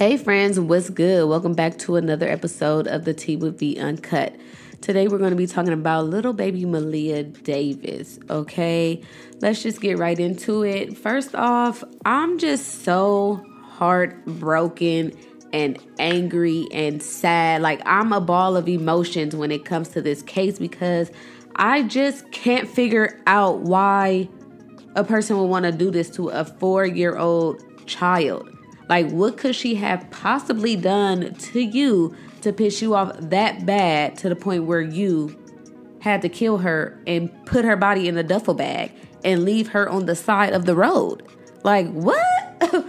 Hey friends, what's good? Welcome back to another episode of the Tea with V Uncut. Today we're going to be talking about little baby Maleah Davis, okay? Let's just get right into it. First off, I'm just so heartbroken and angry and sad. Like I'm a ball of emotions when it comes to this case because I just can't figure out why a person would want to do this to a 4-year-old child. Like, what could she have possibly done to you to piss you off that bad to the point where you had to kill her and put her body in a duffel bag and leave her on the side of the road? Like, what?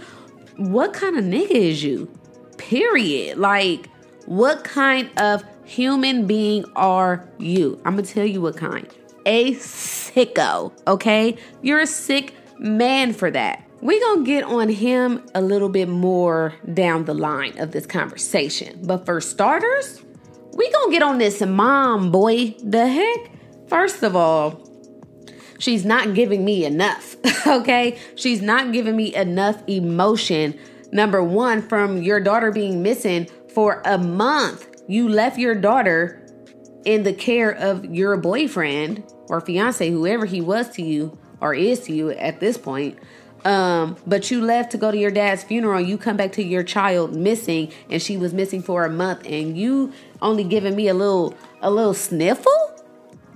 what kind of nigga is you? Period. Like, what kind of human being are you? I'm gonna tell you what kind. A sicko, okay? You're a sick man for that. We're going to get on him a little bit more down the line of this conversation. But for starters, we going to get on this mom, boy. The heck? First of all, she's not giving me enough, okay? She's not giving me enough emotion. Number one, from your daughter being missing for a month. You left your daughter in the care of your boyfriend or fiance, whoever he was to you or is to you at this point. Um, but you left to go to your dad's funeral. You come back to your child missing, and she was missing for a month, and you only giving me a little a little sniffle.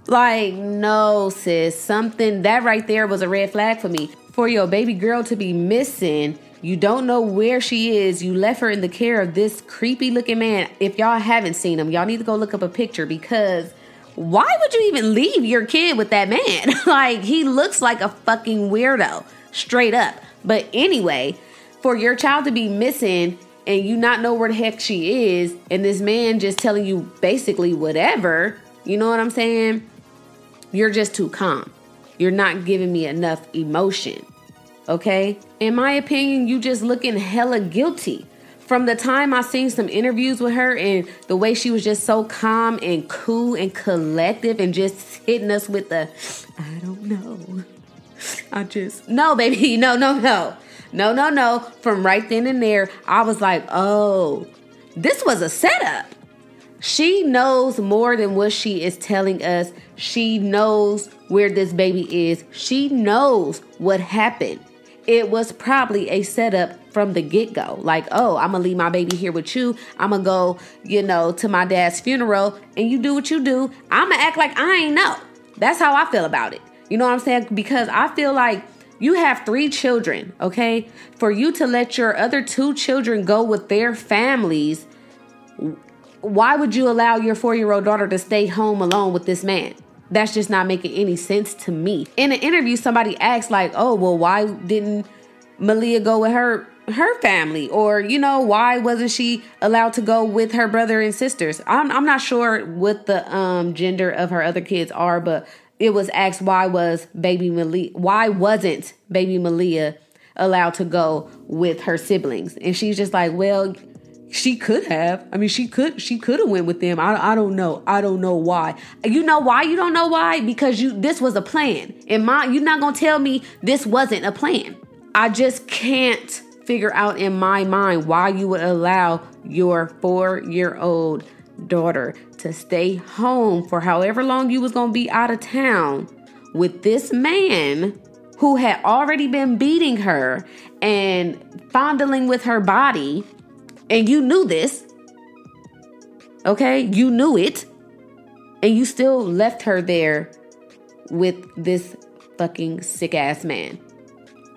Like, no, sis, something that right there was a red flag for me. For your baby girl to be missing, you don't know where she is. You left her in the care of this creepy looking man. If y'all haven't seen him, y'all need to go look up a picture because why would you even leave your kid with that man? like, he looks like a fucking weirdo straight up. But anyway, for your child to be missing and you not know where the heck she is, and this man just telling you basically whatever, you know what I'm saying? You're just too calm. You're not giving me enough emotion. Okay? In my opinion, you just looking hella guilty. From the time I seen some interviews with her and the way she was just so calm and cool and collective and just hitting us with the I don't know. I just no, baby, no, no, no, no, no, no. From right then and there, I was like, oh, this was a setup. She knows more than what she is telling us. She knows where this baby is. She knows what happened. It was probably a setup from the get go. Like, oh, I'm gonna leave my baby here with you. I'm gonna go, you know, to my dad's funeral and you do what you do. I'm gonna act like I ain't know. That's how I feel about it. You know what I'm saying? Because I feel like you have three children, okay? For you to let your other two children go with their families, why would you allow your four year old daughter to stay home alone with this man? That's just not making any sense to me. In an interview, somebody asked, like, oh, well, why didn't Maleah go with her her family or you know why wasn't she allowed to go with her brother and sisters i'm, I'm not sure what the um gender of her other kids are but it was asked why was baby Maleah why wasn't baby Maleah allowed to go with her siblings? And she's just like well she could have. I mean she could she could have went with them. I, I don't know. I don't know why. You know why you don't know why? Because you this was a plan. In my you're not gonna tell me this wasn't a plan. I just can't figure out in my mind why you would allow your four year old daughter to stay home for however long you was going to be out of town with this man who had already been beating her and fondling with her body. And you knew this okay? You knew it. And you still left her there with this fucking sick ass man.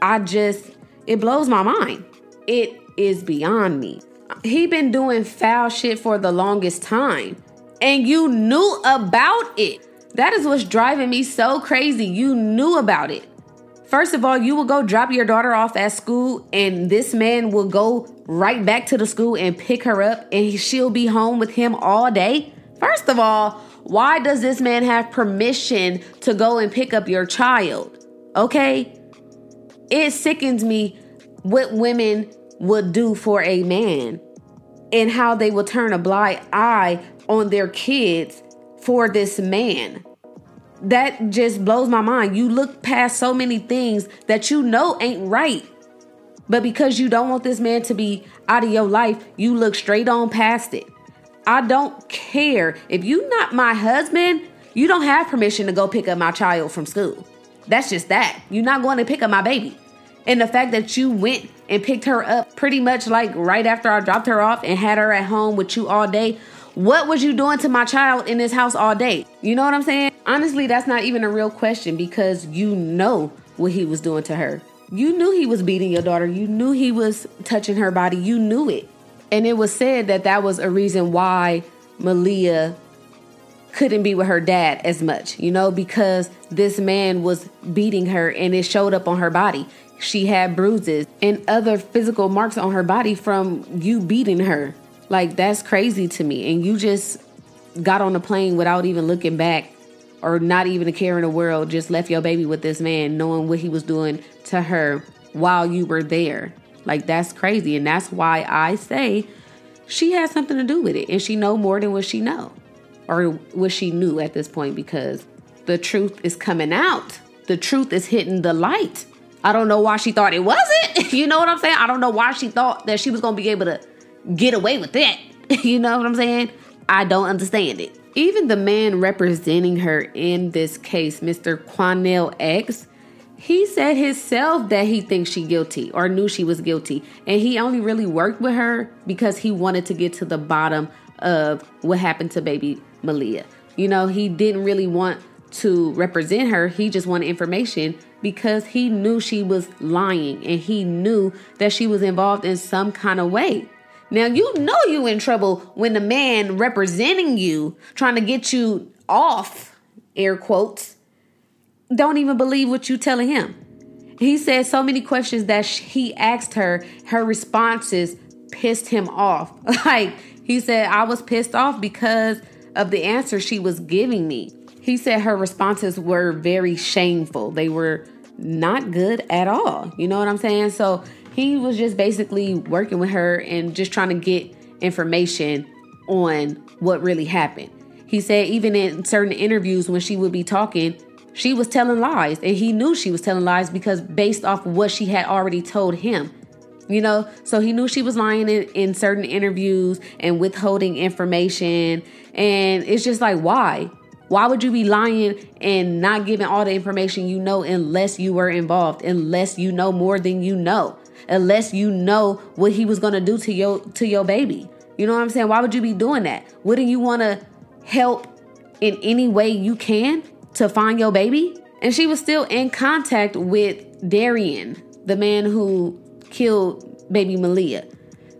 I just it blows my mind. It is beyond me he been doing foul shit for the longest time and you knew about it. That is what's driving me so crazy. You knew about it. First of all, you will go drop your daughter off at school, and this man will go right back to the school and pick her up, and she'll be home with him all day. First of all, why does this man have permission to go and pick up your child? Okay? It sickens me what women would do for a man and how they will turn a blind eye on their kids for this man. That just blows my mind. You look past so many things that you know ain't right. But because you don't want this man to be out of your life, you look straight on past it. I don't care. If you not my husband, you don't have permission to go pick up my child from school. That's just that. You're not going to pick up my baby. And the fact that you went and picked her up pretty much like right after I dropped her off and had her at home with you all day. What was you doing to my child in this house all day? You know what I'm saying? Honestly, that's not even a real question because you know what he was doing to her. You knew he was beating your daughter. You knew he was touching her body. You knew it. And it was said that that was a reason why Maleah couldn't be with her dad as much, you know, because this man was beating her and it showed up on her body. She had bruises and other physical marks on her body from you beating her. Like, that's crazy to me. And you just got on the plane without even looking back or not even a care in the world, just left your baby with this man, knowing what he was doing to her while you were there. Like, that's crazy. And that's why I say she has something to do with it. And she know more than what she know or what she knew at this point because the truth is coming out. The truth is hitting the light. I don't know why she thought it wasn't. you know what I'm saying? I don't know why she thought that she was going to be able to get away with that. you know what I'm saying? I don't understand it. Even the man representing her in this case, Mr. Quanell X, he said himself that he thinks she guilty or knew she was guilty. And he only really worked with her because he wanted to get to the bottom of what happened to baby Maleah. You know, he didn't really want to represent her. He just wanted information because he knew she was lying and he knew that she was involved in some kind of way. Now you know you in trouble when the man representing you trying to get you off air quotes don't even believe what you telling him. He said so many questions that he asked her, her responses pissed him off. Like he said I was pissed off because of the answer she was giving me. He said her responses were very shameful. They were not good at all. You know what I'm saying? So he was just basically working with her and just trying to get information on what really happened. He said even in certain interviews when she would be talking, she was telling lies and he knew she was telling lies because based off what she had already told him. You know, so he knew she was lying in, in certain interviews and withholding information. And it's just like, why? Why would you be lying and not giving all the information you know unless you were involved, unless you know more than you know, unless you know what he was gonna do to your to your baby? You know what I'm saying? Why would you be doing that? Wouldn't you wanna help in any way you can to find your baby? And she was still in contact with Derion, the man who killed baby Maleah,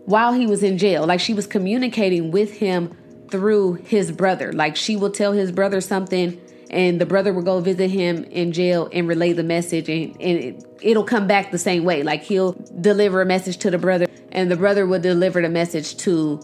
while he was in jail. Like she was communicating with him through his brother. Like she will tell his brother something and the brother will go visit him in jail and relay the message and, and it, will come back the same way. Like he'll deliver a message to the brother and the brother will deliver the message to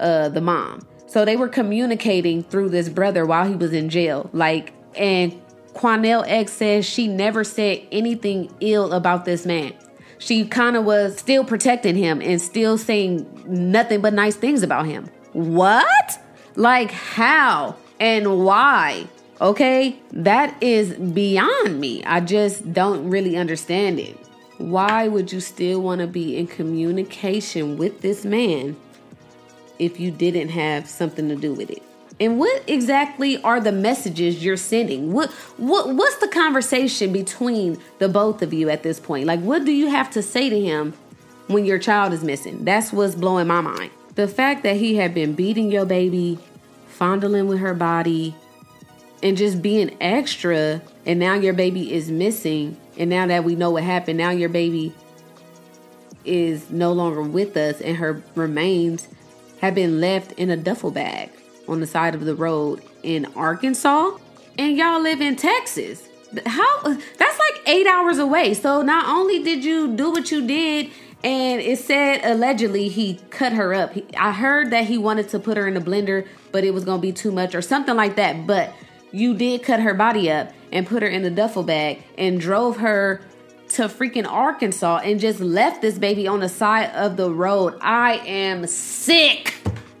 uh, the mom. So they were communicating through this brother while he was in jail. Like, and Quanell X says she never said anything ill about this man. She kind of was still protecting him and still saying nothing but nice things about him. What? Like, how and why? Okay, that is beyond me. I just don't really understand it. Why would you still want to be in communication with this man if you didn't have something to do with it? And what exactly are the messages you're sending? What what what's the conversation between the both of you at this point? Like what do you have to say to him when your child is missing? That's what's blowing my mind. The fact that he had been beating your baby, fondling with her body, and just being extra, and now your baby is missing, and now that we know what happened, now your baby is no longer with us, and her remains have been left in a duffel bag on the side of the road in Arkansas, and y'all live in Texas. How that's like eight hours away. So not only did you do what you did and it said allegedly he cut her up. He, I heard that he wanted to put her in a blender, but it was to be too much or something like that. But you did cut her body up and put her in the duffel bag and drove her to freaking Arkansas and just left this baby on the side of the road. I am sick.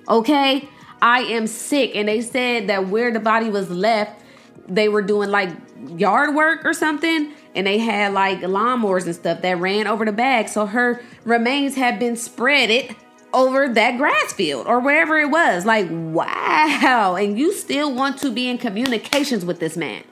Okay? I am sick. And they said that where the body was left, they were doing like yard work or something and they had like lawnmowers and stuff that ran over the bag. So her remains had been spreaded over that grass field or wherever it was. Like, wow. And you still want to be in communications with this man.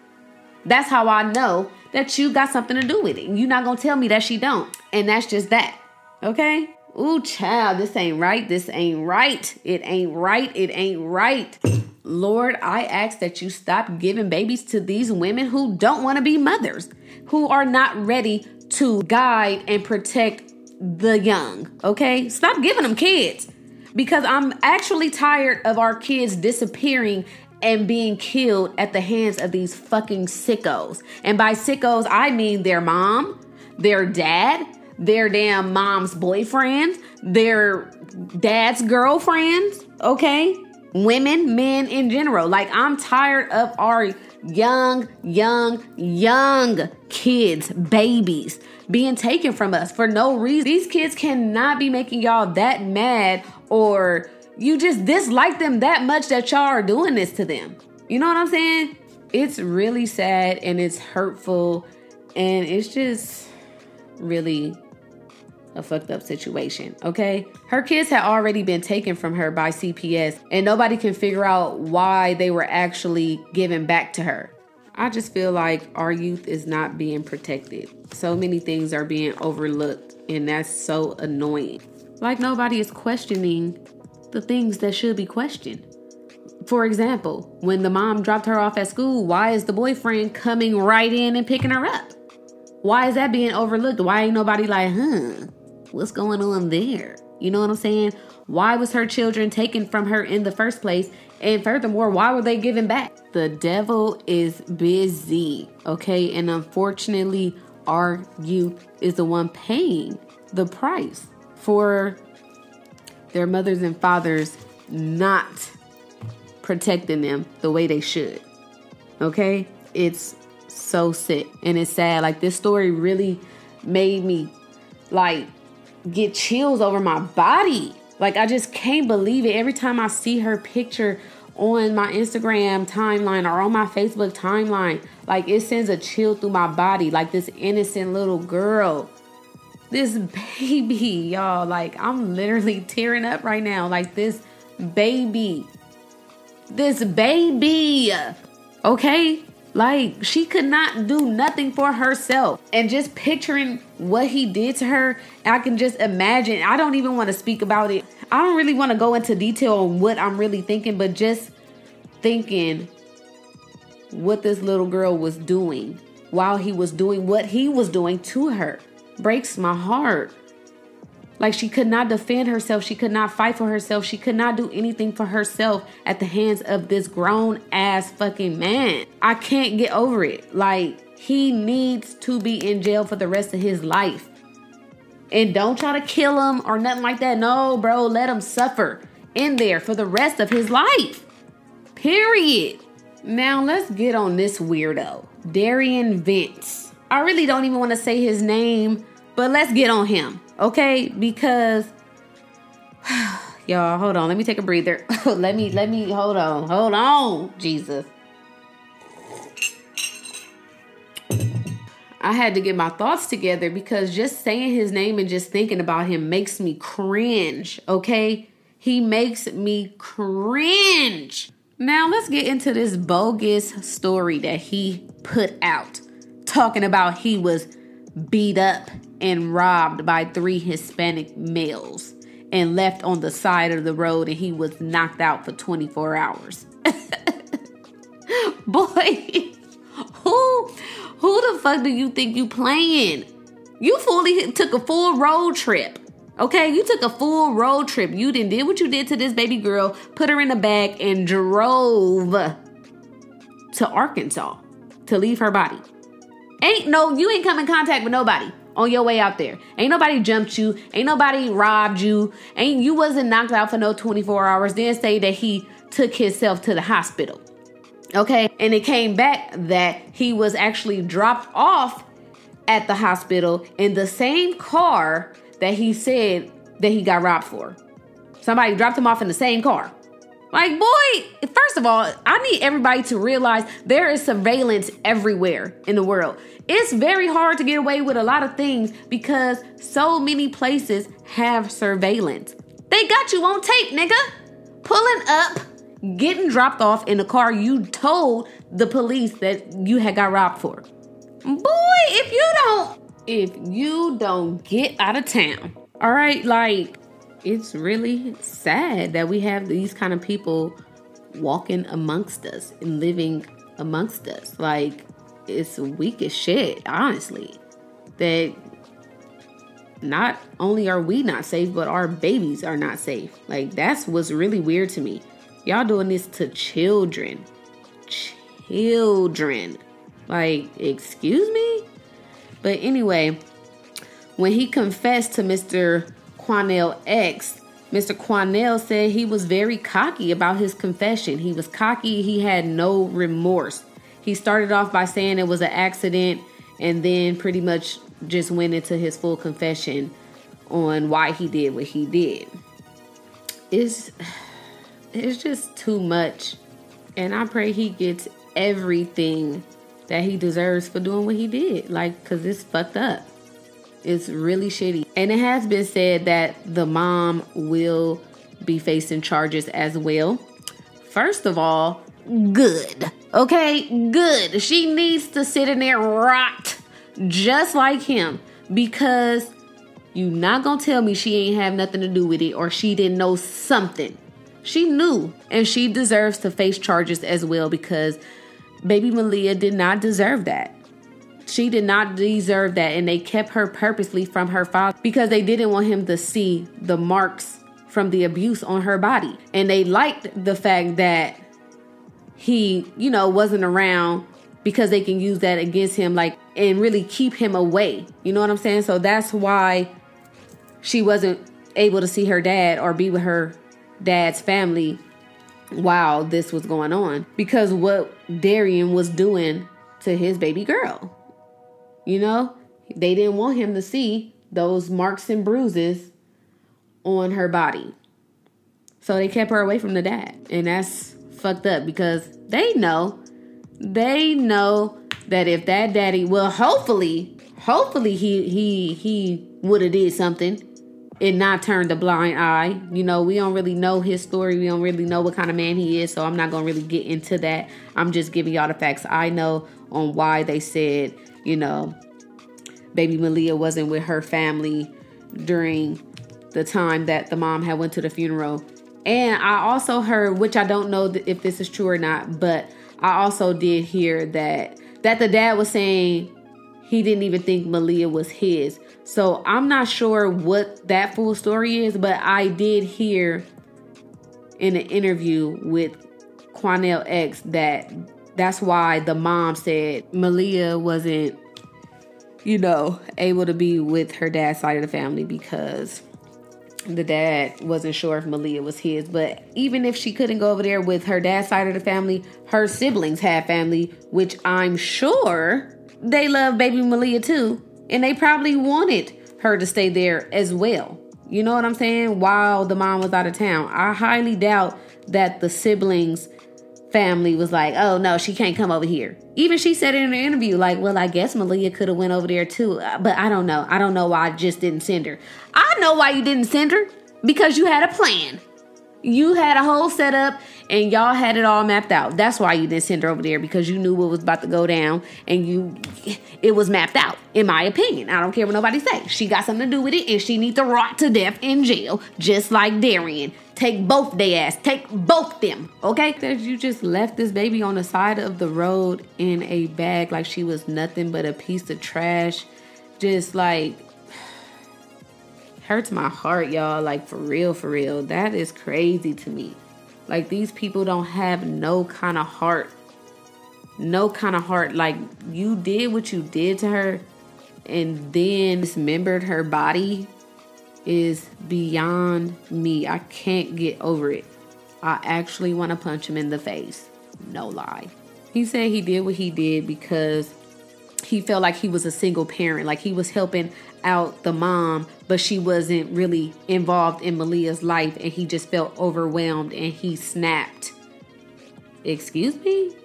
That's how I know that you got something to do with it. You're not gonna tell me that she don't. And that's just that. Okay? Ooh, child, this ain't right. This ain't right. It ain't right. It ain't right. Lord, I ask that you stop giving babies to these women who don't want to be mothers, who are not ready to guide and protect the young. Okay? Stop giving them kids because I'm actually tired of our kids disappearing and being killed at the hands of these fucking sickos. And by sickos, I mean their mom, their dad, their damn mom's boyfriend, their dad's girlfriends, okay? Women, men in general. Like, I'm tired of our young, young, young kids, babies being taken from us for no reason. These kids cannot be making y'all that mad or you just dislike them that much that y'all are doing this to them. You know what I'm saying? It's really sad and it's hurtful and it's just really a fucked up situation, okay? Her kids had already been taken from her by CPS, and nobody can figure out why they were actually given back to her. I just feel like our youth is not being protected. So many things are being overlooked, and that's so annoying. Like nobody is questioning the things that should be questioned. For example, when the mom dropped her off at school, why is the boyfriend coming right in and picking her up? Why is that being overlooked? Why ain't nobody like, huh, what's going on there? You know what I'm saying? Why was her children taken from her in the first place? And furthermore, why were they given back? The devil is busy, okay? And unfortunately, our youth is the one paying the price for their mothers and fathers not protecting them the way they should. Okay? It's so sick and it's sad. Like this story really made me like get chills over my body. Like I just can't believe it. Every time I see her picture on my Instagram timeline or on my Facebook timeline, like it sends a chill through my body. Like this innocent little girl this baby, y'all. Like, I'm literally tearing up right now. Like, this baby. This baby. Okay? Like, she could not do nothing for herself. And just picturing what he did to her, I can just imagine. I don't even want to speak about it. I don't really want to go into detail on what I'm really thinking, but just thinking what this little girl was doing while he was doing what he was doing to her breaks my heart. Like she could not defend herself. She could not fight for herself. She could not do anything for herself at the hands of this grown ass fucking man. I can't get over it. Like he needs to be in jail for the rest of his life. And don't try to kill him or nothing like that. No, bro, let him suffer in there for the rest of his life. Period. Now let's get on this weirdo, Derion Vence. I really don't even want to say his name, but let's get on him, okay? Because y'all, hold on. Let me take a breather. let me let me hold on. Hold on, Jesus. I had to get my thoughts together because just saying his name and just thinking about him makes me cringe, okay? He makes me cringe. Now, let's get into this bogus story that he put out talking about he was beat up and robbed by three Hispanic males and left on the side of the road and he was knocked out for 24 hours. Boy, who who the fuck do you think you playing? You fully took a full road trip. Okay, you took a full road trip. You didn't did what you did to this baby girl, put her in the back and drove to Arkansas to leave her body. Ain't no, you ain't come in contact with nobody on your way out there. Ain't nobody jumped you. Ain't nobody robbed you. Ain't you wasn't knocked out for no 24 hours. Then say that he took himself to the hospital. Okay. And it came back that he was actually dropped off at the hospital in the same car that he said that he got robbed for. Somebody dropped him off in the same car. Like, boy, first of all, I need everybody to realize there is surveillance everywhere in the world. It's very hard to get away with a lot of things because so many places have surveillance. They got you on tape, nigga. Pulling up, getting dropped off in the car you told the police that you had got robbed for. Boy, if you don't if you don't get out of town, all right, like it's really sad that we have these kind of people walking amongst us and living amongst us. Like, it's weak as shit, honestly. That not only are we not safe, but our babies are not safe. Like, that's what's really weird to me. Y'all doing this to children. Children. Like, excuse me? But anyway, when he confessed to Mr. Quanell X, Mr. Quanell said he was very cocky about his confession. He was cocky, he had no remorse. He started off by saying it was an accident and then pretty much just went into his full confession on why he did what he did. It's it's just too much. And I pray he gets everything that he deserves for doing what he did. Like, cause it's fucked up. It's really shitty. And it has been said that the mom will be facing charges as well. First of all, good. Okay, good. She needs to sit in there rot just like him because you not gonna tell me she ain't have nothing to do with it or she didn't know something. She knew and she deserves to face charges as well because baby Maleah did not deserve that. She did not deserve that, and they kept her purposely from her father because they didn't want him to see the marks from the abuse on her body. And they liked the fact that he, you know, wasn't around because they can use that against him, like, and really keep him away. You know what I'm saying? So that's why she wasn't able to see her dad or be with her dad's family while this was going on because what Derion was doing to his baby girl. You know, they didn't want him to see those marks and bruises on her body. So they kept her away from the dad. And that's fucked up because they know, they know that if that daddy, well, hopefully, hopefully he he he would have did something and not turned a blind eye. You know, we don't really know his story. We don't really know what kind of man he is. So I'm not gonna really get into that. I'm just giving y'all the facts I know on why they said you know, baby Maleah wasn't with her family during the time that the mom had went to the funeral. And I also heard, which I don't know if this is true or not, but I also did hear that that the dad was saying he didn't even think Maleah was his. So I'm not sure what that full story is, but I did hear in an interview with Quanell X that that's why the mom said Maleah wasn't, you know, able to be with her dad's side of the family because the dad wasn't sure if Maleah was his. But even if she couldn't go over there with her dad's side of the family, her siblings had family, which I'm sure they love baby Maleah too. And they probably wanted her to stay there as well. You know what I'm saying? While the mom was out of town. I highly doubt that the siblings family was like, "Oh no, she can't come over here." Even she said in an interview, like, "Well, I guess Maleah could have went over there too, uh, but I don't know. I don't know why I just didn't send her. I know why you didn't send her because you had a plan. You had a whole setup and y'all had it all mapped out. That's why you didn't send her over there because you knew what was about to go down and you it was mapped out, in my opinion. I don't care what nobody say. She got something to do with it and she needs to rot to death in jail, just like Derion. Take both they ass. Take both them. Okay? That you just left this baby on the side of the road in a bag like she was nothing but a piece of trash. Just like hurts my heart, y'all. Like for real, for real. That is crazy to me. Like these people don't have no kind of heart. No kind of heart. Like you did what you did to her and then dismembered her body is beyond me. I can't get over it. I actually want to punch him in the face. No lie. He said he did what he did because he felt like he was a single parent, like he was helping out the mom, but she wasn't really involved in Maleah's life, and he just felt overwhelmed and he snapped. Excuse me?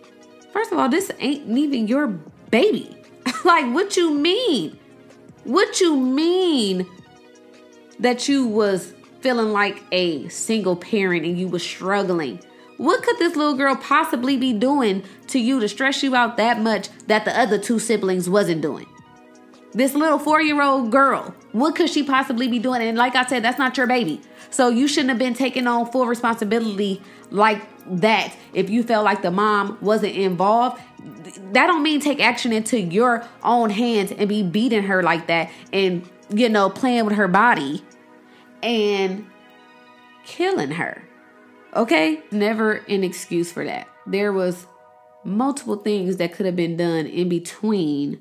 First of all, this ain't even your baby. like, what you mean? What you mean that you was feeling like a single parent and you was struggling? What could this little girl possibly be doing to you to stress you out that much that the other two siblings wasn't doing? This little four year old girl, what could she possibly be doing? And like I said, that's not your baby. So you shouldn't have been taking on full responsibility like that if you felt like the mom wasn't involved. That don't mean take action into your own hands and be beating her like that and, you know, playing with her body and killing her. Okay? Never an excuse for that. There was multiple things that could have been done in between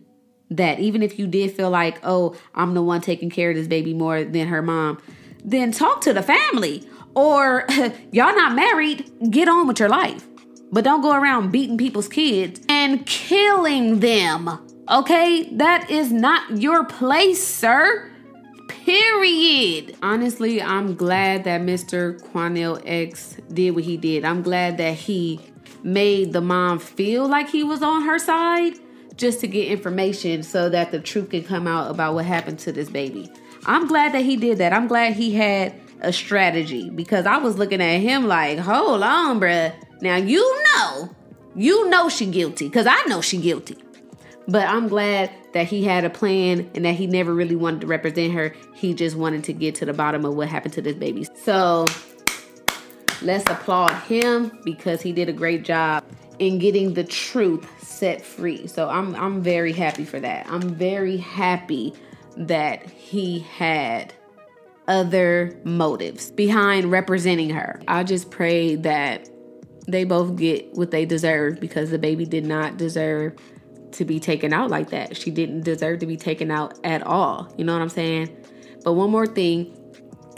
that even if you did feel like, oh, I'm the one taking care of this baby more than her mom, then talk to the family. Or y'all not married, get on with your life. But don't go around beating people's kids and killing them. Okay? That is not your place, sir. Period. Honestly, I'm glad that Mr. Quanell X did what he did. I'm glad that he made the mom feel like he was on her side just to get information so that the truth can come out about what happened to this baby. I'm glad that he did that. I'm glad he had a strategy because I was looking at him like, hold on, bruh. Now you know, you know she guilty because I know she guilty. But I'm glad that he had a plan and that he never really wanted to represent her. He just wanted to get to the bottom of what happened to this baby. So let's applaud him because he did a great job in getting the truth set free. So I'm I'm very happy for that. I'm very happy that he had other motives behind representing her. I just pray that they both get what they deserve because the baby did not deserve to be taken out like that. She didn't deserve to be taken out at all. You know what I'm saying? But one more thing,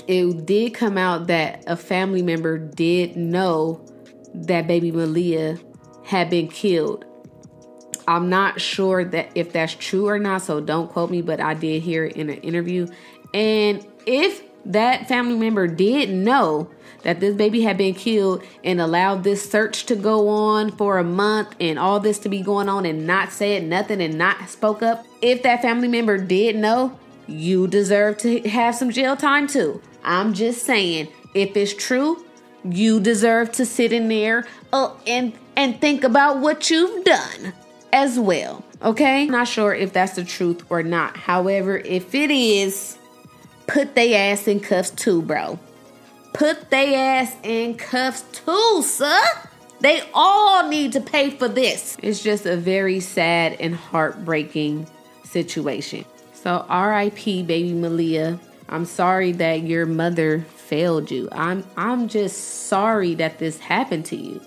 it did come out that a family member did know that baby Maleah had been killed. I'm not sure that if that's true or not, so don't quote me, but I did hear it in an interview. And if that family member did know that this baby had been killed and allowed this search to go on for a month and all this to be going on and not said nothing and not spoke up, if that family member did know, you deserve to have some jail time too. I'm just saying, if it's true, you deserve to sit in there uh, and and think about what you've done as well. Okay? Not sure if that's the truth or not. However, if it is, put they ass in cuffs too, bro. Put they ass in cuffs too, sir. They all need to pay for this. It's just a very sad and heartbreaking situation. So, RIP, baby Maleah. I'm sorry that your mother failed you. I'm I'm just sorry that this happened to you.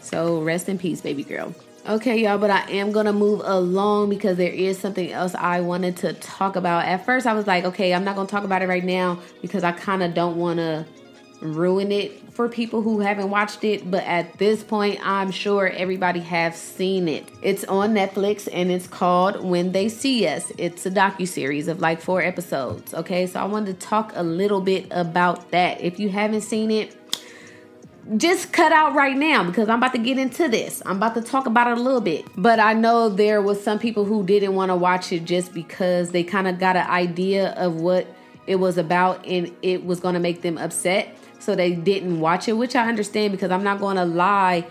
So rest in peace, baby girl. Okay, y'all, but I am gonna move along because there is something else I wanted to talk about. At first, I was like, okay, I'm not gonna talk about it right now because I kind of don't want to ruin it for people who haven't watched it. But at this point, I'm sure everybody have seen it. It's on Netflix and it's called When They See Us. It's a docu series of like four episodes. Okay, so I wanted to talk a little bit about that. If you haven't seen it, just cut out right now because I'm about to get into this. I'm about to talk about it a little bit. But I know there was some people who didn't want to watch it just because they kind of got an idea of what it was about and it was going to make them upset. So they didn't watch it, which I understand because I'm not going to lie.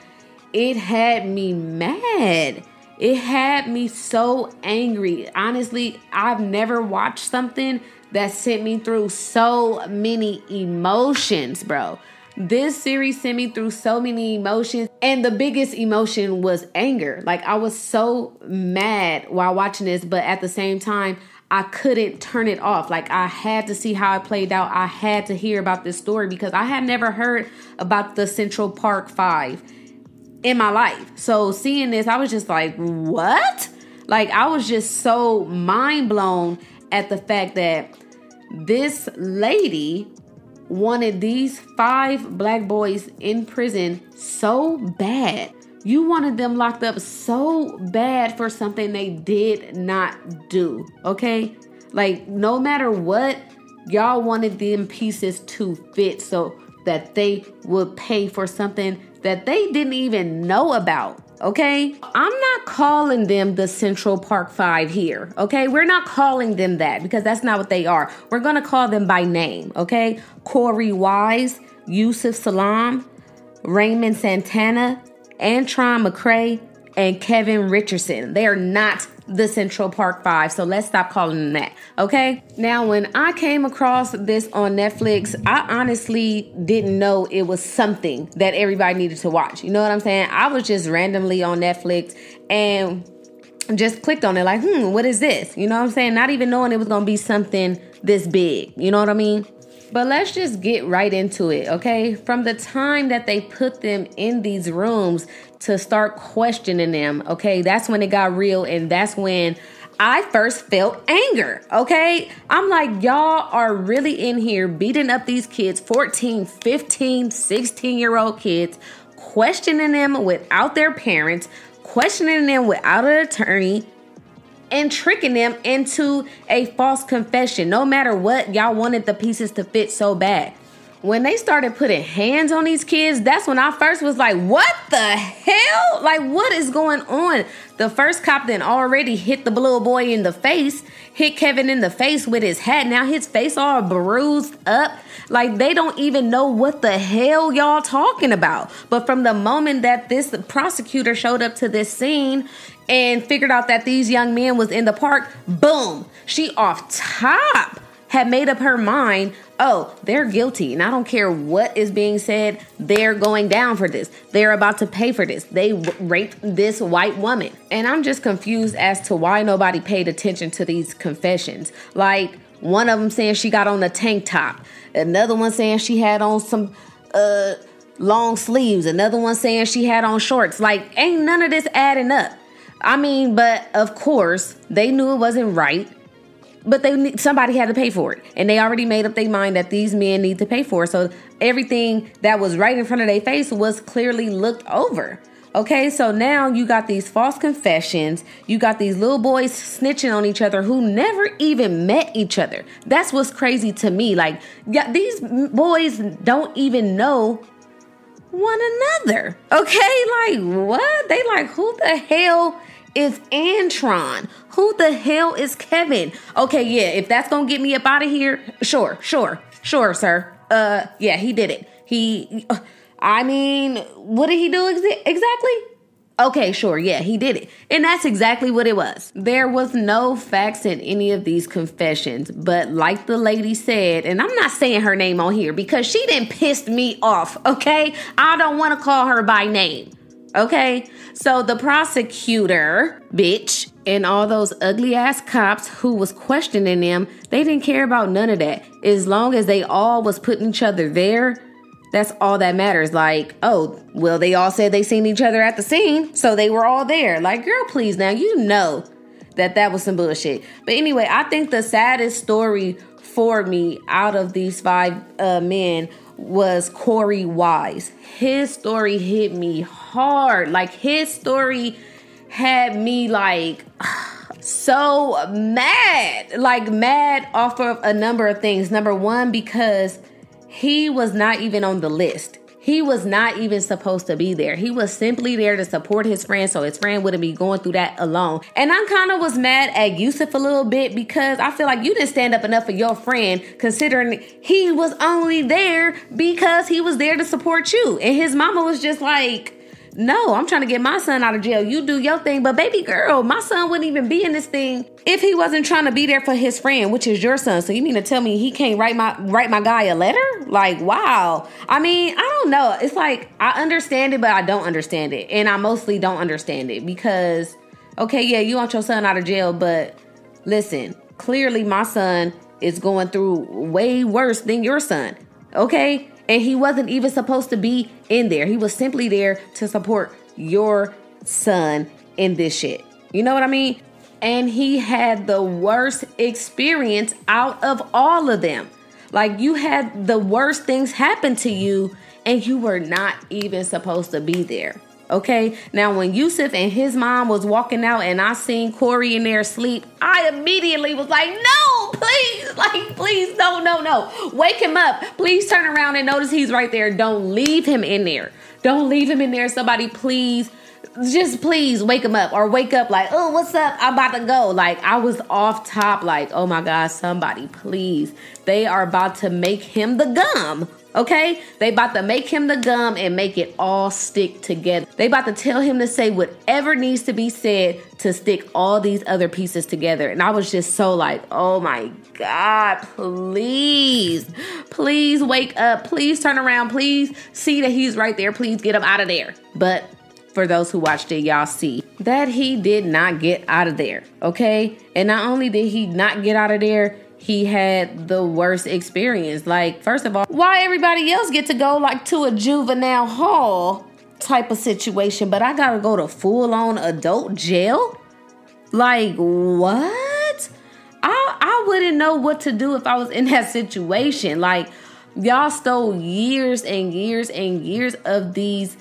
It had me mad. It had me so angry. Honestly, I've never watched something that sent me through so many emotions, bro. This series sent me through so many emotions, and the biggest emotion was anger. Like, I was so mad while watching this, but at the same time, I couldn't turn it off. Like, I had to see how it played out. I had to hear about this story because I had never heard about the Central Park Five in my life. So, seeing this, I was just like, what? Like, I was just so mind blown at the fact that this lady wanted these five black boys in prison so bad You wanted them locked up so bad for something they did not do, okay? Like, no matter what, y'all wanted them pieces to fit so that they would pay for something that they didn't even know about. Okay, I'm not calling them the Central Park Five here. Okay, we're not calling them that because that's not what they are. We're gonna call them by name. Okay, Korey Wise, Yusef Salaam, Raymond Santana, Antron McCray, and Kevin Richardson. They are not the Central Park Five, so let's stop calling them that. Okay. Now, when I came across this on Netflix, I honestly didn't know it was something that everybody needed to watch. You know what I'm saying? I was just randomly on Netflix and just clicked on it, like, hmm, what is this? You know what I'm saying? Not even knowing it was gonna be something this big. You know what I mean? But let's just get right into it, okay? From the time that they put them in these rooms to start questioning them, okay? That's when it got real and that's when I first felt anger, okay? I'm like, y'all are really in here beating up these kids, 14, 15, 16 year old kids, questioning them without their parents, questioning them without an attorney, and tricking them into a false confession. No matter what, y'all wanted the pieces to fit so bad. When they started putting hands on these kids, that's when I first was like, what the hell? Like, what is going on? The first cop then already hit the little boy in the face, hit Kevin in the face with his hat. Now his face all bruised up. Like, they don't even know what the hell y'all talking about. But from the moment that this prosecutor showed up to this scene, and figured out that these young men was in the park, boom, she off top had made up her mind, oh, they're guilty. And I don't care what is being said, they're going down for this. They're about to pay for this. They raped this white woman. And I'm just confused as to why nobody paid attention to these confessions. Like one of them saying she got on a tank top, another one saying she had on some uh long sleeves, another one saying she had on shorts. Like ain't none of this adding up. I mean, but of course, they knew it wasn't right. But they somebody had to pay for it, and they already made up their mind that these men need to pay for it. So everything that was right in front of their face was clearly looked over. Okay, so now you got these false confessions. You got these little boys snitching on each other who never even met each other. That's what's crazy to me. Like, yeah, these boys don't even know one another. Okay, like what? They like who the hell is Antron? Who the hell is Kevin? Okay, yeah, if that's gonna get me up out of here, sure, sure, sure, sir. Uh, yeah, he did it. He, I mean, what did he do ex- exactly? Okay, sure, yeah, he did it. And that's exactly what it was. There was no facts in any of these confessions, but like the lady said, and I'm not saying her name on here because she didn't piss me off, okay? I don't want to call her by name. Okay, so the prosecutor, bitch, and all those ugly ass cops who was questioning them, they didn't care about none of that. As long as they all was putting each other there, that's all that matters. Like, oh, well, they all said they seen each other at the scene, so they were all there. Like, girl, please, now you know that that was some bullshit. But anyway, I think the saddest story for me out of these five uh, men was Korey Wise. His story hit me hard. Like his story had me like so mad. Like mad off of a number of things. Number one, because he was not even on the list. He was not even supposed to be there. He was simply there to support his friend so his friend wouldn't be going through that alone. And I kind of was mad at Yusef a little bit because I feel like you didn't stand up enough for your friend considering he was only there because he was there to support you. And his mama was just like, no, I'm trying to get my son out of jail. You do your thing. But baby girl, my son wouldn't even be in this thing if he wasn't trying to be there for his friend, which is your son. So you mean to tell me he can't write my write my guy a letter? Like, wow. I mean, I don't know. It's like I understand it, but I don't understand it. And I mostly don't understand it because okay, yeah, you want your son out of jail, but listen, clearly my son is going through way worse than your son. Okay? And he wasn't even supposed to be in there. He was simply there to support your son in this shit. You know what I mean? And he had the worst experience out of all of them. Like you had the worst things happen to you and you were not even supposed to be there. Okay. Now, when Yusef and his mom was walking out and I seen Korey in there asleep, I immediately was like, no, please, like, please, no, no, no. Wake him up. Please turn around and notice he's right there. Don't leave him in there. Don't leave him in there. Somebody, please just please wake him up or wake up like, oh, what's up? I'm about to go. Like, I was off top, like, oh my God, somebody, please. They are about to make him the gum. Okay? They about to make him the gum and make it all stick together. They about to tell him to say whatever needs to be said to stick all these other pieces together. And I was just so like, oh my God, please, please wake up. Please turn around. Please see that he's right there. Please get him out of there. But for those who watched it, y'all see that he did not get out of there. Okay. And not only did he not get out of there, he had the worst experience. Like, first of all, why everybody else get to go like to a juvenile hall type of situation, but I gotta go to full on adult jail? Like, what? I I wouldn't know what to do if I was in that situation. Like, y'all stole years and years and years of these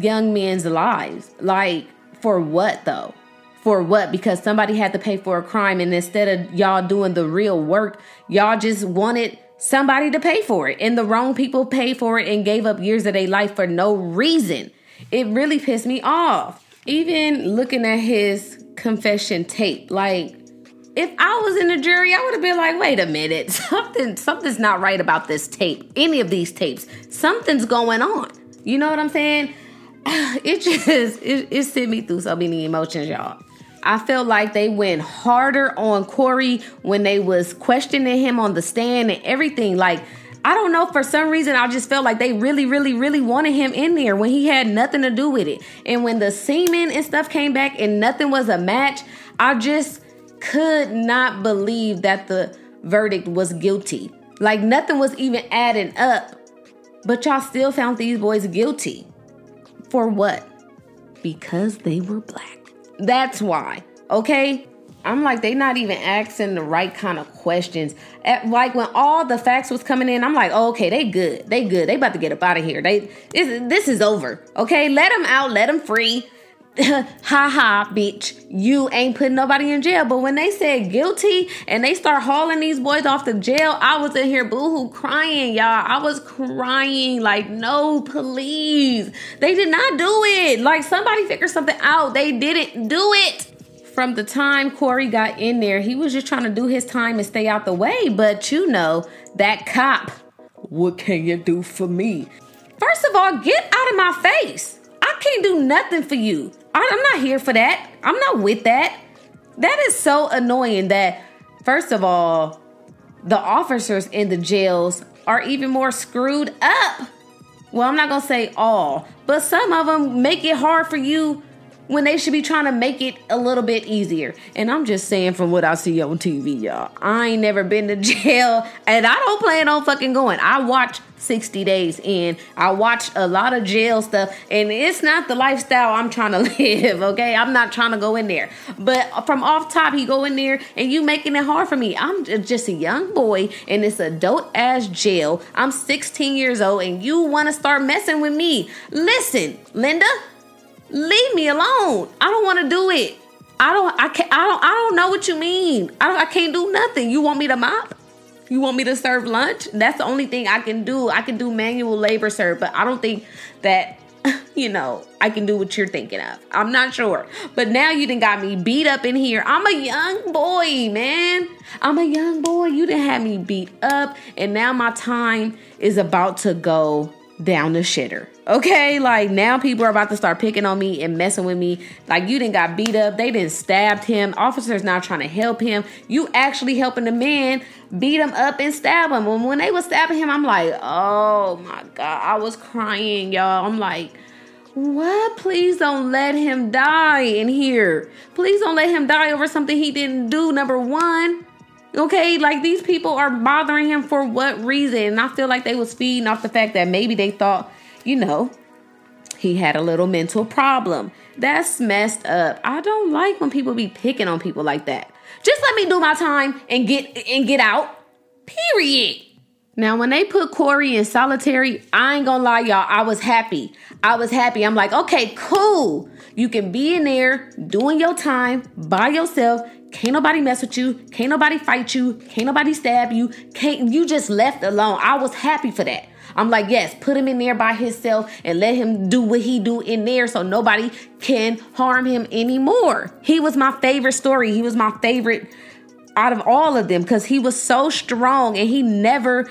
young men's lives. Like, for what though? For what? Because somebody had to pay for a crime, and instead of y'all doing the real work, y'all just wanted somebody to pay for it. And the wrong people paid for it and gave up years of their life for no reason. It really pissed me off. Even looking at his confession tape, like, if I was in the jury, I would have been like, wait a minute, something something's not right about this tape. Any of these tapes. Something's going on. You know what I'm saying? it just it, it sent me through so many emotions, y'all. I felt like they went harder on Korey when they was questioning him on the stand and everything. Like, I don't know, for some reason, I just felt like they really, really, really wanted him in there when he had nothing to do with it. And when the semen and stuff came back and nothing was a match, I just could not believe that the verdict was guilty. Like, nothing was even adding up. But y'all still found these boys guilty. For what? Because they were black. That's why. Okay? I'm like, they not even asking the right kind of questions. At, like when all the facts was coming in, I'm like, oh, okay, they good. They good. They about to get up out of here. They this, this is over. Okay, let them out. Let them free. ha ha, bitch, you ain't putting nobody in jail. But when they said guilty and they start hauling these boys off to jail, I was in here boohoo crying, y'all. I was crying, like, no, please. They did not do it. Like, somebody figure something out. They didn't do it. From the time Korey got in there, he was just trying to do his time and stay out the way. But you know, that cop, what can you do for me? First of all, get out of my face. I can't do nothing for you. I'm not here for that. I'm not with that. That is so annoying that, first of all, the officers in the jails are even more screwed up. Well, I'm not going to say all, but some of them make it hard for you when they should be trying to make it a little bit easier. And I'm just saying from what I see on TV, y'all. I ain't never been to jail and I don't plan on fucking going. I watch 60 days in. I watch a lot of jail stuff and it's not the lifestyle I'm trying to live, okay? I'm not trying to go in there. But from off top, he go in there and you making it hard for me. I'm just a young boy in this adult ass jail. I'm 16 years old and you want to start messing with me. Listen, Linda, leave me alone. I don't want to do it. I don't. I can't. I don't. I don't know what you mean. I don't. I can't do nothing. You want me to mop? You want me to serve lunch? That's the only thing I can do. I can do manual labor, sir, but I don't think that you know I can do what you're thinking of. I'm not sure. But now you didn't got me beat up in here. I'm a young boy, man. I'm a young boy. You didn't have me beat up, and now my time is about to go down the shitter. Okay, like now people are about to start picking on me and messing with me. Like you didn't got beat up, they didn't stabbed him. Officers now trying to help him. You actually helping the man beat him up and stab him. And when they was stabbing him, I'm like, oh my god, I was crying, y'all. I'm like, what? Please don't let him die in here. Please don't let him die over something he didn't do. Number one. Okay, like these people are bothering him for what reason? And I feel like they was feeding off the fact that maybe they thought you know, he had a little mental problem. That's messed up. I don't like when people be picking on people like that. Just let me do my time and get and get out. Period. Now, when they put Korey in solitary, I ain't gonna lie, y'all, I was happy. I was happy. I'm like, okay, cool. You can be in there doing your time by yourself. Can't nobody mess with you. Can't nobody fight you. Can't nobody stab you. Can't you just left alone. I was happy for that. I'm like, yes, put him in there by himself and let him do what he do in there so nobody can harm him anymore. He was my favorite story. He was my favorite out of all of them because he was so strong and he never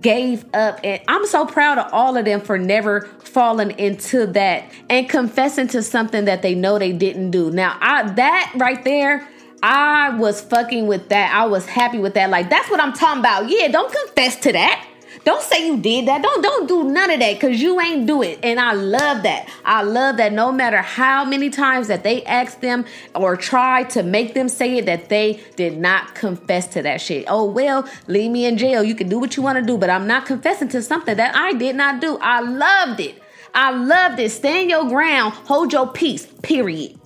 gave up. And I'm so proud of all of them for never falling into that and confessing to something that they know they didn't do. Now, I that right there. I was fucking with that. I was happy with that. Like that's what I'm talking about. Yeah, don't confess to that. Don't say you did that. Don't don't do none of that because you ain't do it. And I love that. I love that no matter how many times that they asked them or tried to make them say it, that they did not confess to that shit. Oh well, leave me in jail. You can do what you want to do, but I'm not confessing to something that I did not do. I loved it. I loved it. Stand your ground, hold your peace, period.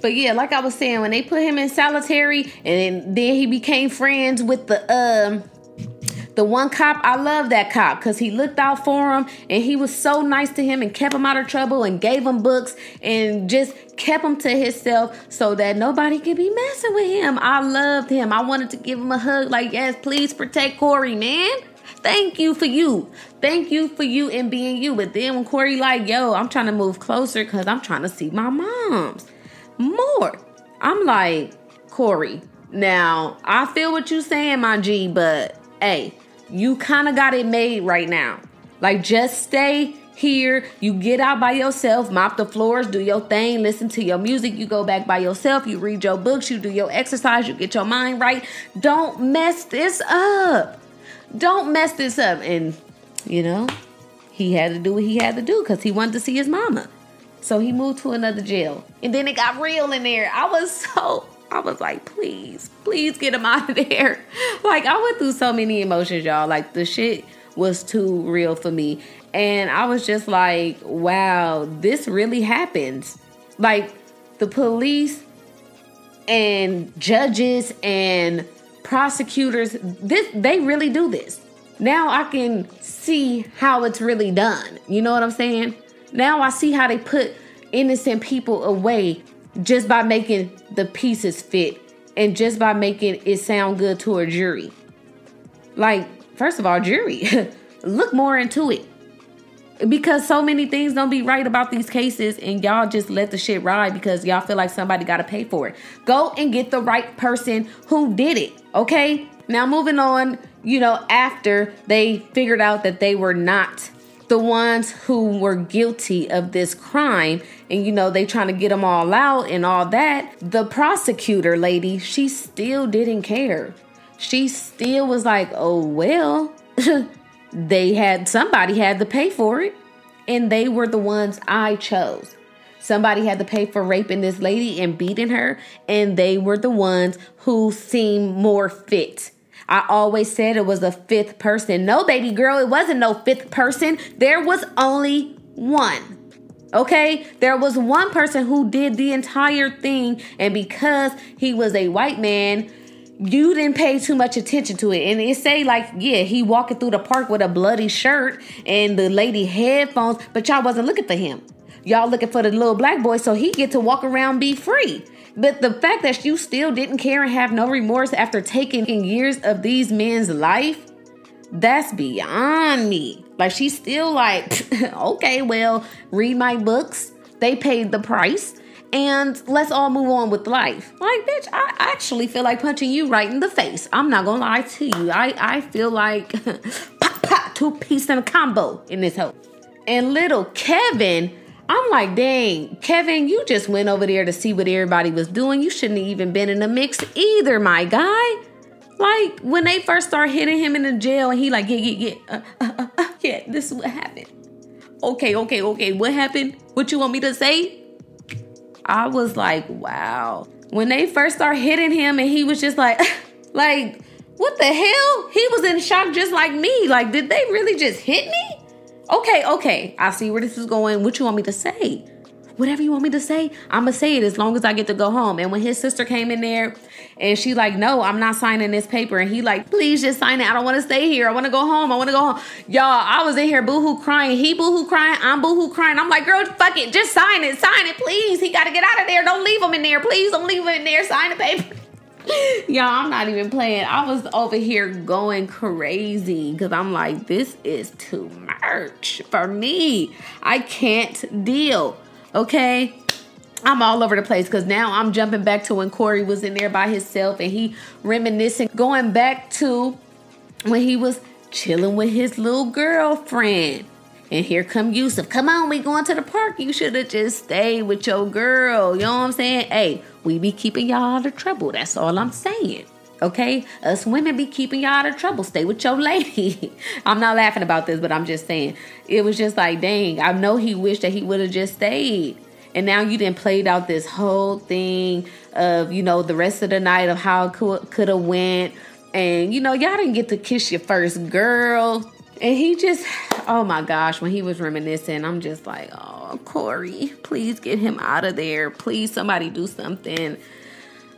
But yeah, like I was saying, when they put him in solitary and then he became friends with the um the one cop, I love that cop because he looked out for him and he was so nice to him and kept him out of trouble and gave him books and just kept him to himself so that nobody could be messing with him. I loved him. I wanted to give him a hug like, yes, please protect Korey, man. Thank you for you. Thank you for you and being you. But then when Korey like, yo, I'm trying to move closer because I'm trying to see my moms more. I'm like, Korey, now I feel what you're saying, my G, but hey, you kind of got it made right now. Like, just stay here. You get out by yourself, mop the floors, do your thing, listen to your music. You go back by yourself, you read your books, you do your exercise, you get your mind right. Don't mess this up. Don't mess this up. And, you know, he had to do what he had to do because he wanted to see his mama. So he moved to another jail. And then it got real in there. I was so I was like, please, please get him out of there. Like, I went through so many emotions, y'all. Like, the shit was too real for me. And I was just like, wow, this really happens. Like, the police and judges and prosecutors, this they really do this. Now I can see how it's really done. You know what I'm saying? Now I see how they put innocent people away just by making the pieces fit and just by making it sound good to a jury. Like, first of all, jury, look more into it. Because so many things don't be right about these cases, and y'all just let the shit ride because y'all feel like somebody got to pay for it. Go and get the right person who did it, okay? Now, moving on, you know, after they figured out that they were not the ones who were guilty of this crime and you know they trying to get them all out and all that the prosecutor lady she still didn't care. She still was like oh well they had somebody had to pay for it and they were the ones i chose. Somebody had to pay for raping this lady and beating her and they were the ones who seemed more fit I always said it was a fifth person. No, baby girl, it wasn't no fifth person. There was only one. Okay, there was one person who did the entire thing, and because he was a white man, you didn't pay too much attention to it. And it say like, yeah, he walking through the park with a bloody shirt and the lady headphones, but y'all wasn't looking for him. Y'all looking for the little black boy so he get to walk around be free. But the fact that you still didn't care and have no remorse after taking years of these men's life, that's beyond me. Like she's still like, okay, well, read my books. They paid the price. And let's all move on with life. Like, bitch, I actually feel like punching you right in the face. I'm not gonna lie to you. I, I feel like pop, pop, two piece and a combo in this hoe. And little Kevin I'm like, dang, Kevin, you just went over there to see what everybody was doing. You shouldn't have even been in the mix either, my guy. Like when they first start hitting him in the jail, and he like, yeah, yeah, yeah, uh, uh, uh, uh, yeah. This is what happened. Okay, okay, okay. What happened? What you want me to say? I was like, wow. When they first start hitting him, and he was just like, like, what the hell? He was in shock just like me. Like, did they really just hit me? Okay, okay. I see where this is going. What you want me to say? whatever you want me to say, I'm gonna say it as long as I get to go home. And when his sister came in there and she like, no, I'm not signing this paper. And he like, please just sign it. I don't want to stay here. I want to go home. I want to go home. Y'all, I was in here boohoo crying. He boohoo crying. I'm boohoo crying. I'm like, girl, fuck it. Just sign it. Sign it, please. He got to get out of there. Don't leave him in there. Please don't leave him in there. Sign the paper. Y'all, I'm not even playing. I was over here going crazy because I'm like, this is too much for me. I can't deal. Okay. I'm all over the place because now I'm jumping back to when Korey was in there by himself and he reminiscing, going back to when he was chilling with his little girlfriend. And here come Yusef. Come on, we going to the park. You should have just stayed with your girl. You know what I'm saying? Hey, we be keeping y'all out of trouble. That's all I'm saying. Okay? Us women be keeping y'all out of trouble. Stay with your lady. I'm not laughing about this, but I'm just saying. It was just like, dang, I know he wished that he would have just stayed. And now you didn't played out this whole thing of, you know, the rest of the night of how it could have went. And, you know, y'all didn't get to kiss your first girl. And he just, oh my gosh, when he was reminiscing, I'm just like, oh, Korey, please get him out of there. Please, somebody do something.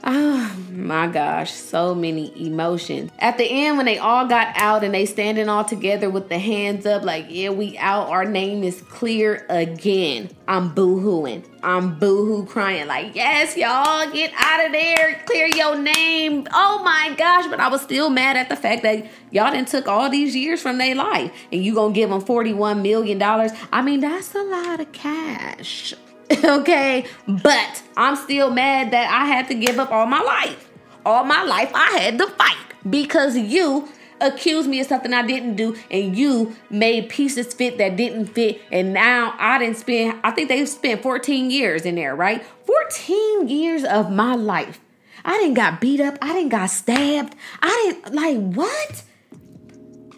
Oh my gosh, so many emotions. At the end, when they all got out and they standing all together with the hands up, like, yeah, we out, our name is clear again. I'm boo-hooing. I'm boo-hoo crying, like, yes, y'all, get out of there, clear your name. Oh my gosh, but I was still mad at the fact that y'all didn't took all these years from their life and you gonna give them $41 million. I mean, that's a lot of cash. okay? But I'm still mad that I had to give up all my life. All my life I had to fight because you accused me of something I didn't do and you made pieces fit that didn't fit and now I didn't spend I think they've spent 14 years in there, right? 14 years of my life. I didn't got beat up, I didn't got stabbed. I didn't like what?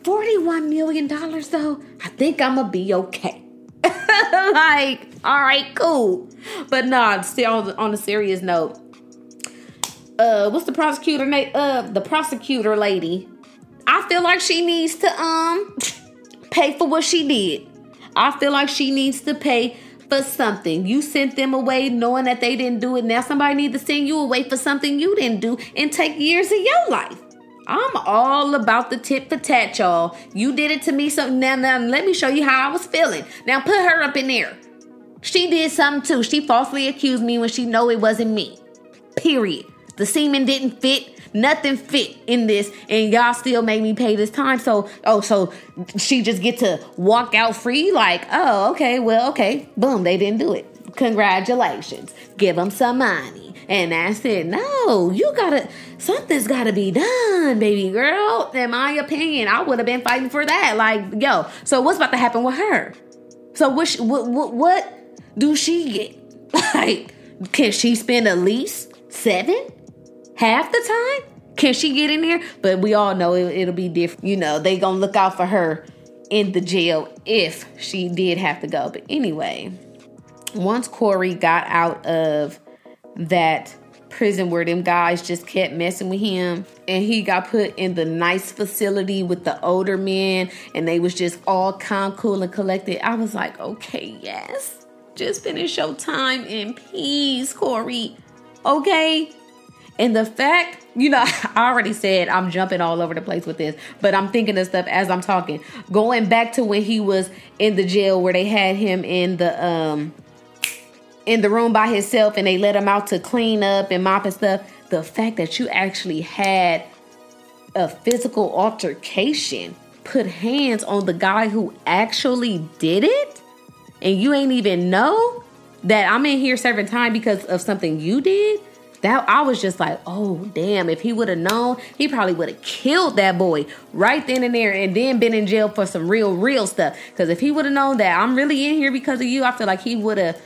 41 million dollars though. I think I'm gonna be okay. like, all right, cool. But nah, still on, on a serious note. Uh, what's the prosecutor name? Uh, the prosecutor lady. I feel like she needs to um pay for what she did. I feel like she needs to pay for something. You sent them away knowing that they didn't do it. Now somebody needs to send you away for something you didn't do and take years of your life. I'm all about the tit for tat, y'all. You did it to me, so now, now let me show you how I was feeling. Now put her up in there. She did something too. She falsely accused me when she know it wasn't me. Period. The semen didn't fit. Nothing fit in this, and y'all still made me pay this time. So, oh, so she just get to walk out free? Like, oh, okay, well, okay, boom, they didn't do it. Congratulations. Give them some money. And I said, no, you gotta, something's gotta be done, baby girl. In my opinion, I would have been fighting for that. Like, yo, so what's about to happen with her? So what, what, what, what do she get? Like, can she spend at least seven? Half the time? Can she get in there? But we all know it, it'll be different. You know, they gonna look out for her in the jail if she did have to go. But anyway, once Korey got out of that prison where them guys just kept messing with him. And he got put in the nice facility with the older men and they was just all calm cool and collected. I was like okay yes. Just finish your time in peace Korey. Okay? And the fact you know i already said i'm jumping all over the place with this but i'm thinking of stuff as i'm talking. Going back to when he was in the jail where they had him in the um in the room by himself and they let him out to clean up and mop and stuff. The fact that you actually had a physical altercation, put hands on the guy who actually did it, and you ain't even know that I'm in here serving time because of something you did. That I was just like, oh damn! If he would have known, he probably would have killed that boy right then and there, and then been in jail for some real, real stuff. Because if he would have known that I'm really in here because of you, I feel like he would have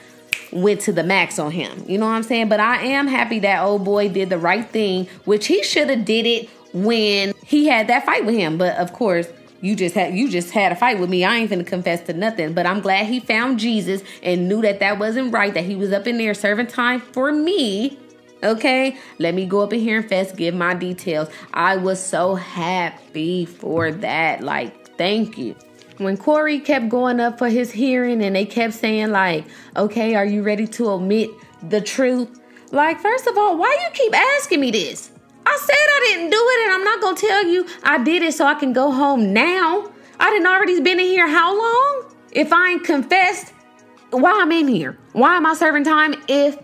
went to the max on him. You know what I'm saying? But I am happy that old boy did the right thing, which he should have did it when he had that fight with him. But of course, you just had you just had a fight with me. I ain't gonna confess to nothing. But I'm glad he found Jesus and knew that that wasn't right. That he was up in there serving time for me. Okay, let me go up in here and fest, give my details. I was so happy for that. Like, thank you. When Korey kept going up for his hearing and they kept saying, like, okay, are you ready to admit the truth? Like, first of all, why you keep asking me this? I said I didn't do it, and I'm not gonna tell you I did it so I can go home now. I didn't already been in here how long? If I ain't confessed, why I'm in here? Why am I serving time if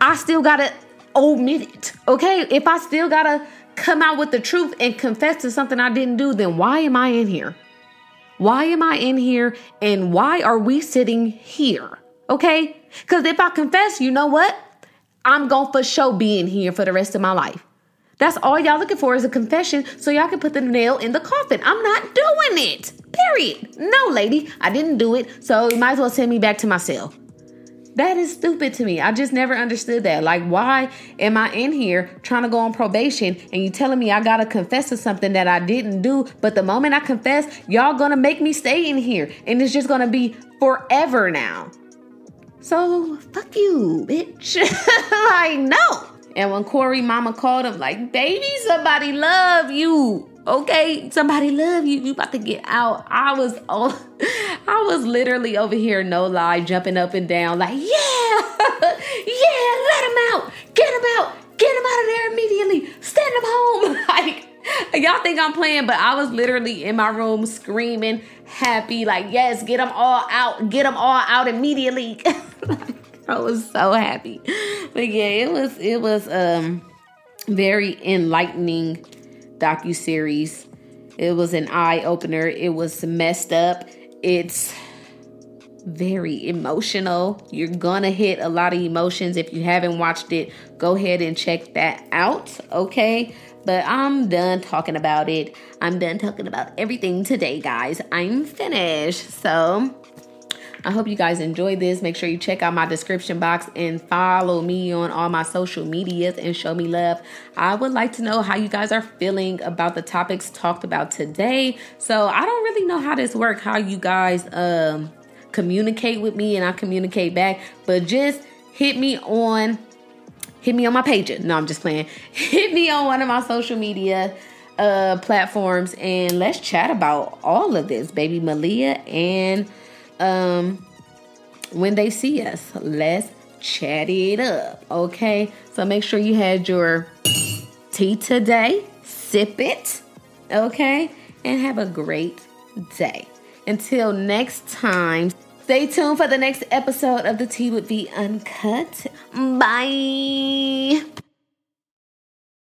I still gotta omit it? Okay, if I still gotta come out with the truth and confess to something I didn't do, then why am I in here? Why am I in here and why are we sitting here? Okay? Because if I confess, you know what? I'm going for show being here for the rest of my life. That's all y'all looking for is a confession so y'all can put the nail in the coffin. I'm not doing it. Period. No, lady, I didn't do it. So you might as well send me back to my cell. That is stupid to me. I just never understood that. Like, why am I in here trying to go on probation and you telling me I gotta confess to something that I didn't do? But the moment I confess, y'all gonna make me stay in here and it's just gonna be forever now. So, fuck you, bitch. like, no. And when Korey mama called him, like, baby, somebody love you. Okay, somebody love you. You about to get out. I was all I was literally over here, no lie, jumping up and down, like, yeah, yeah, let him out. Get him out. Get him out of there immediately. Send him home. like y'all think I'm playing, but I was literally in my room screaming, happy, like, yes, get them all out, get them all out immediately. I was so happy. But yeah, it was it was um very enlightening docu series. It was an eye opener. It was messed up. It's very emotional. You're gonna hit a lot of emotions. If you haven't watched it, go ahead and check that out. Okay. But I'm done talking about it. I'm done talking about everything today, guys. I'm finished. So I hope you guys enjoyed this. Make sure you check out my description box and follow me on all my social medias and show me love. I would like to know how you guys are feeling about the topics talked about today. So I don't really know how this works, how you guys um communicate with me and I communicate back, but just hit me on hit me on my page. No, I'm just playing. Hit me on one of my social media uh platforms and let's chat about all of this, baby Maleah and um when they see us. Let's chat it up, okay? So make sure you had your tea today. Sip it, okay? And have a great day. Until next time, stay tuned for the next episode of the Tea with V Uncut. Bye.